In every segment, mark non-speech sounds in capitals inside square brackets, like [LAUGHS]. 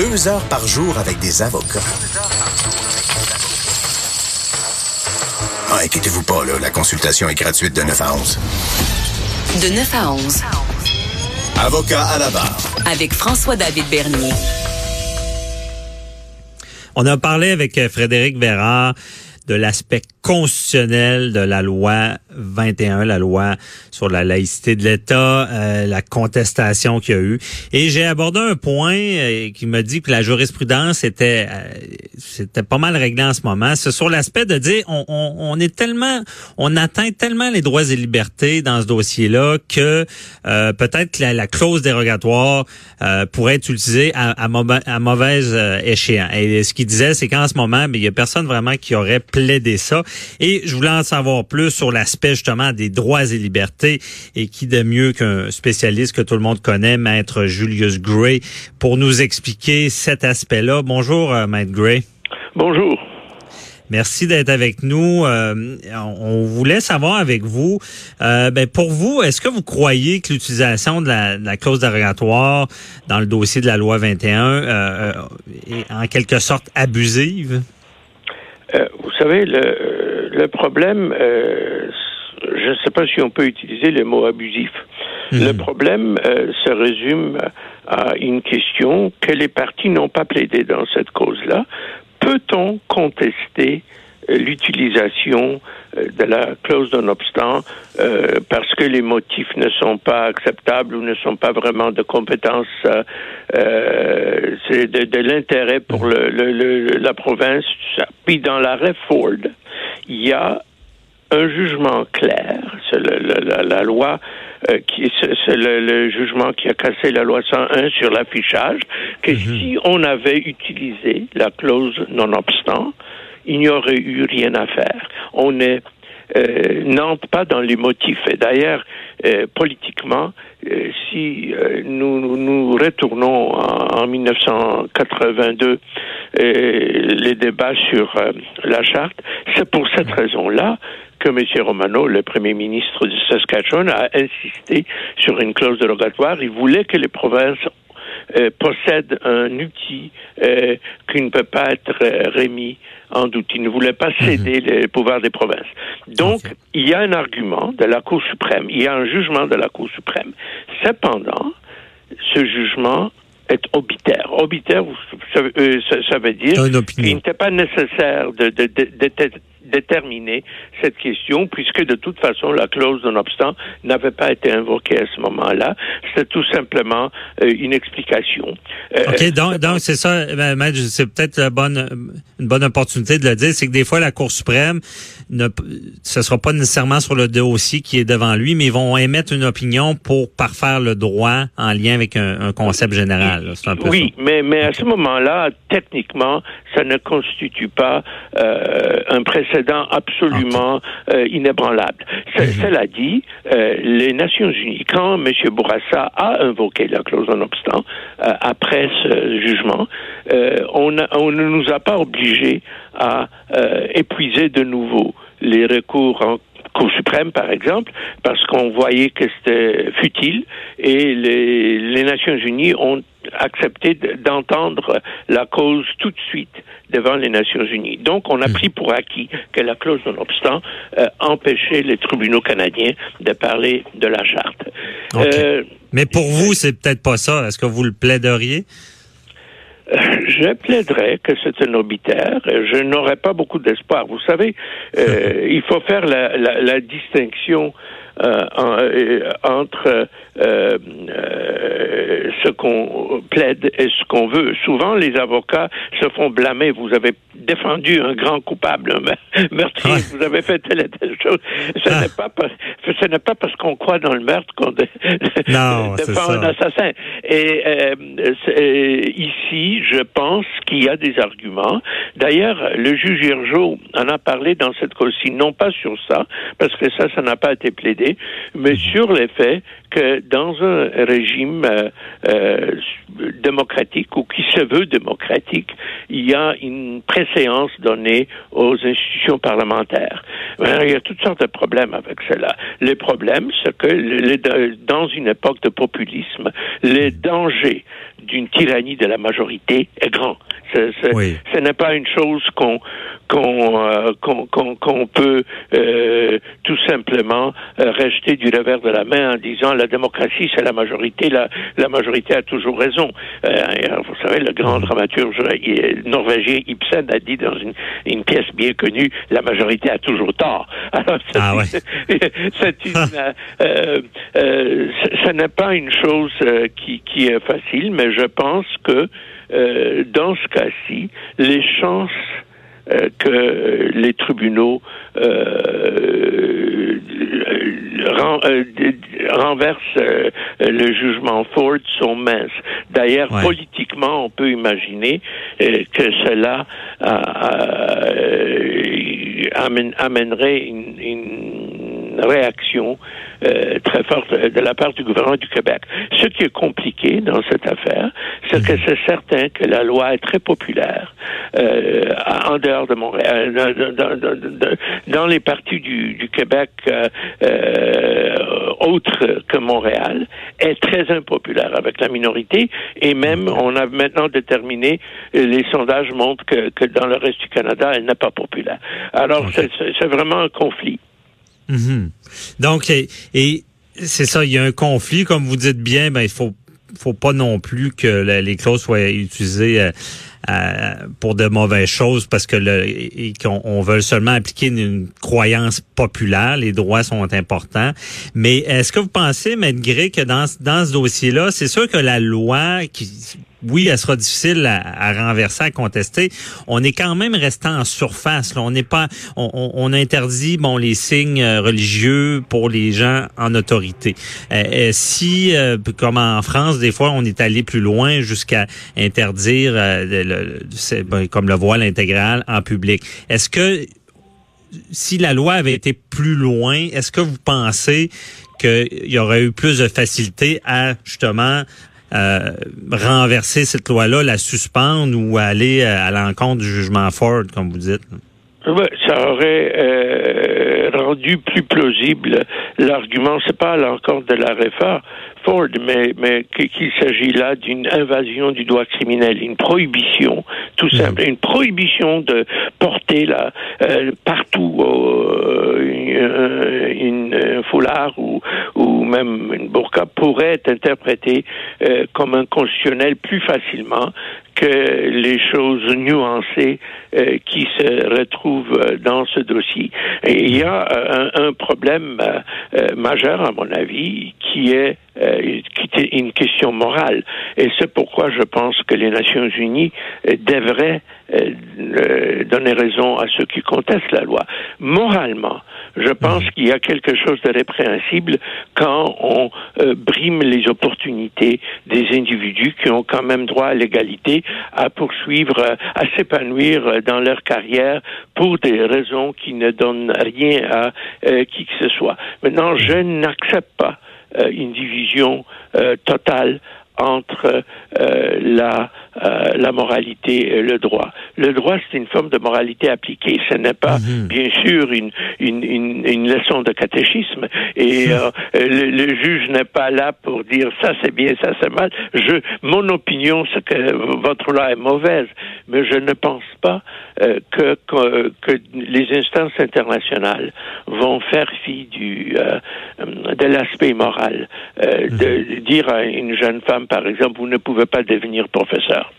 Deux heures par jour avec des avocats. Ah, inquiétez-vous pas, là, la consultation est gratuite de 9 à 11. De 9 à 11. Avocat à la barre. Avec François-David Bernier. On a parlé avec euh, Frédéric Vérard de l'aspect constitutionnel de la loi 21, la loi sur la laïcité de l'État, euh, la contestation qu'il y a eu. Et j'ai abordé un point euh, qui me dit que la jurisprudence était euh, c'était pas mal réglé en ce moment. C'est sur l'aspect de dire on, on, on, est tellement, on atteint tellement les droits et libertés dans ce dossier-là que peut-être que la, la, clause dérogatoire pourrait être utilisée à, à, à mauvaise échéance. Et ce qu'il disait, c'est qu'en ce moment, mais il y a personne vraiment qui aurait plaidé ça. Et je voulais en savoir plus sur l'aspect justement des droits et libertés et qui de mieux qu'un spécialiste que tout le monde connaît, maître Julius Gray, pour nous expliquer cet aspect-là. Bonjour, euh, maître Gray. Bonjour. Merci d'être avec nous. Euh, on voulait savoir avec vous, euh, ben pour vous, est-ce que vous croyez que l'utilisation de la, de la, clause dérogatoire dans le dossier de la loi 21 euh, est en quelque sorte abusive? Euh, vous savez, le, le problème, euh, je ne sais pas si on peut utiliser le mot abusif. Mmh. Le problème euh, se résume à une question que les partis n'ont pas plaidé dans cette cause-là. Peut-on contester l'utilisation de la clause non-obstant euh, parce que les motifs ne sont pas acceptables ou ne sont pas vraiment de compétence, euh, c'est de, de l'intérêt pour le, le, le, la province. Tout ça. Puis dans l'arrêt Ford, il y a un jugement clair, c'est la, la, loi euh, qui c'est le, le, jugement qui a cassé la loi 101 sur l'affichage, que mm -hmm. si on avait utilisé la clause non-obstant, il n'y aurait eu rien à faire. On euh, n'entre pas dans les motifs. Et d'ailleurs, euh, politiquement, euh, si nous retournons en, en 1982 les débats sur la charte, c'est pour cette raison-là que M. Romano, le premier ministre de Saskatchewan, a insisté sur une clause dérogatoire. Il voulait que les provinces euh, possède un outil euh, qui ne peut pas être euh, remis en doute. Il ne voulait pas céder mmh. les pouvoirs des provinces. Donc, okay. il y a un argument de la Cour suprême, il y a un jugement de la Cour suprême. Cependant, ce jugement est obitaire. Obitaire, ça, euh, ça, ça veut dire qu'il n'était pas nécessaire de, de, de, de déterminer cette question, puisque de toute façon, la clause non-obstant n'avait pas été invoquée à ce moment-là. C'était tout simplement euh, une explication. Euh, OK, donc, donc c'est ça, ben, c'est peut-être une bonne, une bonne opportunité de le dire, c'est que des fois, la Cour suprême, ne, ce sera pas nécessairement sur le dossier qui est devant lui, mais ils vont émettre une opinion pour parfaire le droit en lien avec un, un concept général. Un peu oui, ça. mais, mais à ce moment-là, techniquement, ça ne constitue pas euh, un précédent absolument okay. euh, inébranlable. Mm -hmm. Cela dit, euh, les Nations Unies, quand M. Bourassa a invoqué la clause non obstant euh, après ce jugement, on, a, on, ne nous a pas obligés à épuiser de nouveau les recours en Cour suprême, par exemple, parce qu'on voyait que c'était futile et les, les Nations Unies ont accepté d'entendre la cause tout de suite devant les Nations Unies. Donc, on a pris pour acquis que la clause non-obstant euh, empêchait les tribunaux canadiens de parler de la charte. Okay. Euh, Mais pour vous, c'est peut-être pas ça. Est-ce que vous le plaideriez? je plaiderais que c'est un obitaire. Je n'aurais pas beaucoup d'espoir. Vous savez, euh, [LAUGHS] il faut faire la, la, la distinction euh, euh, entre euh, ce qu'on plaide et ce qu'on veut. Souvent, les avocats se font blâmer. Vous avez défendu un grand coupable, [LAUGHS] un meurtrier, vous avez fait telle et telle chose. Ce Ah. n'est pas parce, ce n'est pas parce qu'on croit dans le meurtre qu'on dé- [LAUGHS] [LAUGHS] défend un assassin. Et euh, ici, je pense qu'il y a des arguments. D'ailleurs, le juge Hirjo en a parlé dans cette cause-ci, non pas sur ça, parce que ça, ça n'a pas été plaidé, mais sur le fait que dans un régime euh, euh, démocratique ou qui se veut démocratique, il y a une préséance donnée aux institutions parlementaires. Alors, il y a toutes sortes de problèmes avec cela. Les problèmes, c'est que les- dans une époque de populisme, les dangers d'une tyrannie de la majorité est grand. Ce, ce- Oui. ce n'est pas une chose qu'on qu'on euh, qu'on peut euh, tout simplement euh, rejeter du revers de la main en disant la démocratie c'est la majorité, la, la majorité a toujours raison. Euh, alors, vous savez, le grand dramaturge euh, norvégien Ibsen a dit dans une, une pièce bien connue la majorité a toujours tort. [LAUGHS] Alors, Ah ouais. c'est une, euh, euh, euh, ce- ce n'est pas une chose euh, qui, qui est facile, mais je pense que euh, dans ce cas-ci, les chances euh, que les tribunaux euh, ren- renversent le jugement Ford sont minces. D'ailleurs, Ouais. politiquement, on peut imaginer que cela amène- amènerait une, une réaction euh, très forte de la part du gouvernement du Québec. Ce qui est compliqué dans cette affaire, c'est que c'est certain que la loi est très populaire euh, en dehors de Montréal, dans, dans- dans- dans- dans les parties du, du Québec euh, euh, autres que Montréal, est très impopulaire avec la minorité et même on a maintenant déterminé, euh, les sondages montrent que, que dans le reste du Canada, elle n'est pas populaire. Alors c'est vraiment un conflit. Mhm. Donc, et, et c'est ça, il y a un conflit, comme vous dites bien, ben il faut faut pas non plus que les clauses soient utilisées euh, pour de mauvaises choses parce que le, et qu'on on veut seulement appliquer une, une croyance populaire. Les droits sont importants. Mais est-ce que vous pensez, Maître Gray, que dans, dans ce dossier-là, c'est sûr que la loi qui oui, elle sera difficile à, renverser, à contester. On est quand même resté en surface. On n'est pas, on, interdit bon les signes euh, religieux pour les gens en autorité. Euh, euh, si, euh, comme en France, des fois, on est allé plus loin jusqu'à interdire, ben, comme le voile intégral en public. Est-ce que si la loi avait été plus loin, est-ce que vous pensez qu'il y aurait eu plus de facilité à justement euh, renverser cette loi-là, la suspendre ou aller euh, à l'encontre du jugement Ford, comme vous dites? Ouais, ça aurait euh, rendu plus plausible l'argument. C'est pas à l'encontre de la réforme Ford, mais, mais qu- qu'il s'agit là d'une invasion du droit criminel, une prohibition, tout simple, une prohibition de porter là euh, partout euh, une, une foulard ou, ou même une burqa pourrait être interprétée euh, comme inconstitutionnel plus facilement que les choses nuancées euh, qui se retrouvent euh, dans ce dossier. Et il y a euh, un, un problème euh, euh, majeur, à mon avis, qui est, euh, qui est une question morale. Et c'est pourquoi je pense que les Nations Unies euh, devraient euh, euh, donner raison à ceux qui contestent la loi. Moralement, je pense qu'il y a quelque chose de répréhensible quand on euh, brime les opportunités des individus qui ont quand même droit à l'égalité, à poursuivre, à s'épanouir dans leur carrière pour des raisons qui ne donnent rien à euh, qui que ce soit. Maintenant, je n'accepte pas une division euh, totale entre euh, la, euh, la moralité et le droit. Le droit, c'est une forme de moralité appliquée. Ce n'est pas, Mhm. bien sûr, une, une, une, une leçon de catéchisme. Et euh, le, le juge n'est pas là pour dire ça c'est bien, ça c'est mal. Je, mon opinion, c'est que votre loi est mauvaise, mais je ne pense pas euh, que, que, que les instances internationales vont faire fi du, euh, de l'aspect moral. Euh, De dire à une jeune femme, par exemple, vous ne pouvez pas devenir professeur.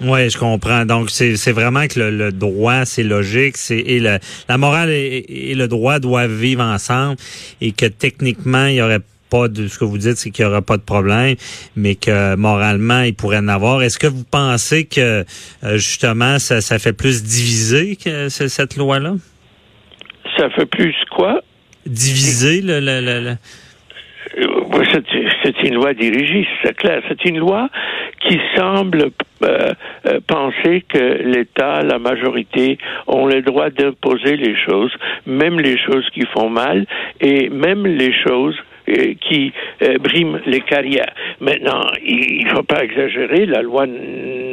Oui, je comprends. Donc, c'est vraiment que le, le droit, c'est logique, c'est et le, la morale et, et le droit doivent vivre ensemble et que techniquement, il y aurait pas de ce que vous dites, c'est qu'il y aura pas de problème, mais que moralement, il pourrait en avoir. Est-ce que vous pensez que euh, justement, ça, ça fait plus diviser que cette loi-là? Ça fait plus quoi? Diviser le, le, euh, C'est une loi dirigiste, c'est clair. C'est une loi qui semble euh, euh, penser que l'État, la majorité, ont le droit d'imposer les choses, même les choses qui font mal, et même les choses qui euh, briment les carrières. Maintenant, il ne faut pas exagérer. La loi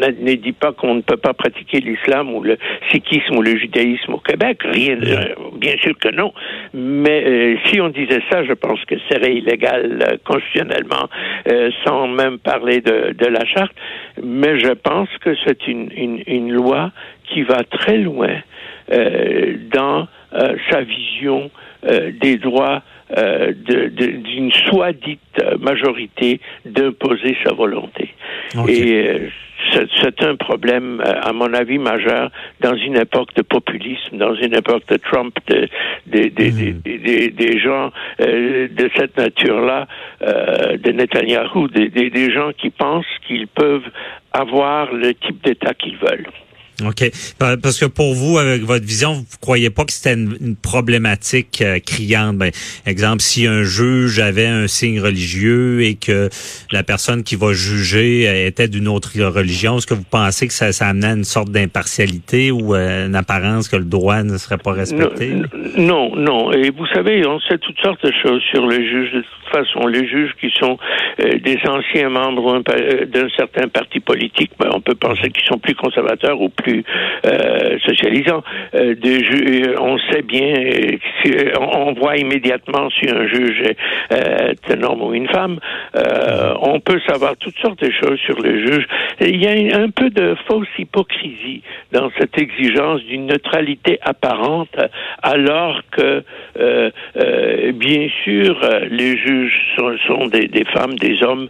ne dit pas qu'on ne peut pas pratiquer l'islam ou le sikhisme ou le judaïsme au Québec. Rien, euh, bien sûr que non. Mais si on disait ça, je pense que ce serait illégal constitutionnellement, sans même parler de, de, la charte. Mais je pense que c'est une, une, une, loi qui va très loin dans sa vision des droits euh, d'une soi-dite majorité d'imposer sa volonté. Et euh, c'est un problème, euh, à mon avis, majeur dans une époque de populisme, dans une époque de Trump, de, de, de, des gens de cette nature-là, de Netanyahu, des gens qui pensent qu'ils peuvent avoir le type d'État qu'ils veulent. OK. Parce que pour vous, avec votre vision, vous croyez pas que c'était une, problématique euh, criante? Ben, exemple, si un juge avait un signe religieux et que la personne qui va juger euh, était d'une autre religion, est-ce que vous pensez que ça, ça amenait une sorte d'impartialité ou euh, une apparence que le droit ne serait pas respecté? Non, non. Et vous savez, on sait toutes sortes de choses sur les juges. De toute façon, les juges qui sont des anciens membres d'un certain parti politique, ben, on peut penser qu'ils sont plus conservateurs ou plus euh, socialisant. Euh, on sait bien, euh, on, voit immédiatement si un juge est un homme ou une femme. on peut savoir toutes sortes de choses sur le juge. Il y a un peu de fausse hypocrisie dans cette exigence d'une neutralité apparente, alors que, bien sûr, les juges sont, des, femmes, des hommes,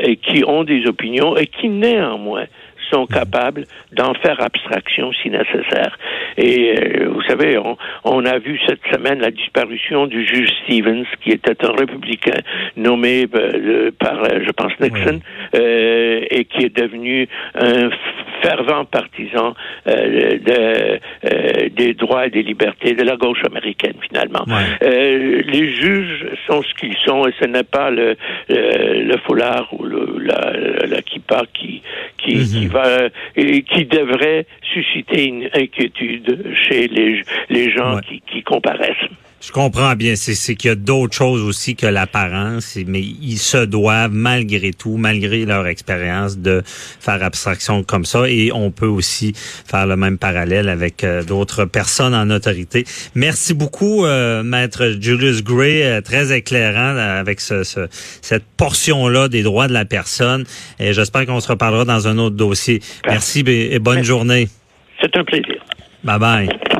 et qui ont des opinions et qui néanmoins sont capables d'en faire abstraction si nécessaire. Et euh, vous savez, on, on, a vu cette semaine la disparition du juge Stevens, qui était un républicain nommé euh, par, euh, je pense, Nixon, et qui est devenu un fervent partisan de, des droits et des libertés de la gauche américaine, finalement. les juges sont ce qu'ils sont, et ce n'est pas le, le, foulard ou le, la, la kippa qui, qui, qui va euh, et qui devrait susciter une inquiétude chez les, les gens qui, qui comparaissent. Je comprends bien. C'est qu'il y a d'autres choses aussi que l'apparence, mais ils se doivent, malgré tout, malgré leur expérience, de faire abstraction comme ça. Et on peut aussi faire le même parallèle avec euh, d'autres personnes en autorité. Merci beaucoup, euh, Maître Julius Gray, euh, très éclairant avec ce, cette portion-là des droits de la personne. Et j'espère qu'on se reparlera dans un autre dossier. Merci et bonne journée. C'est un plaisir. Bye bye.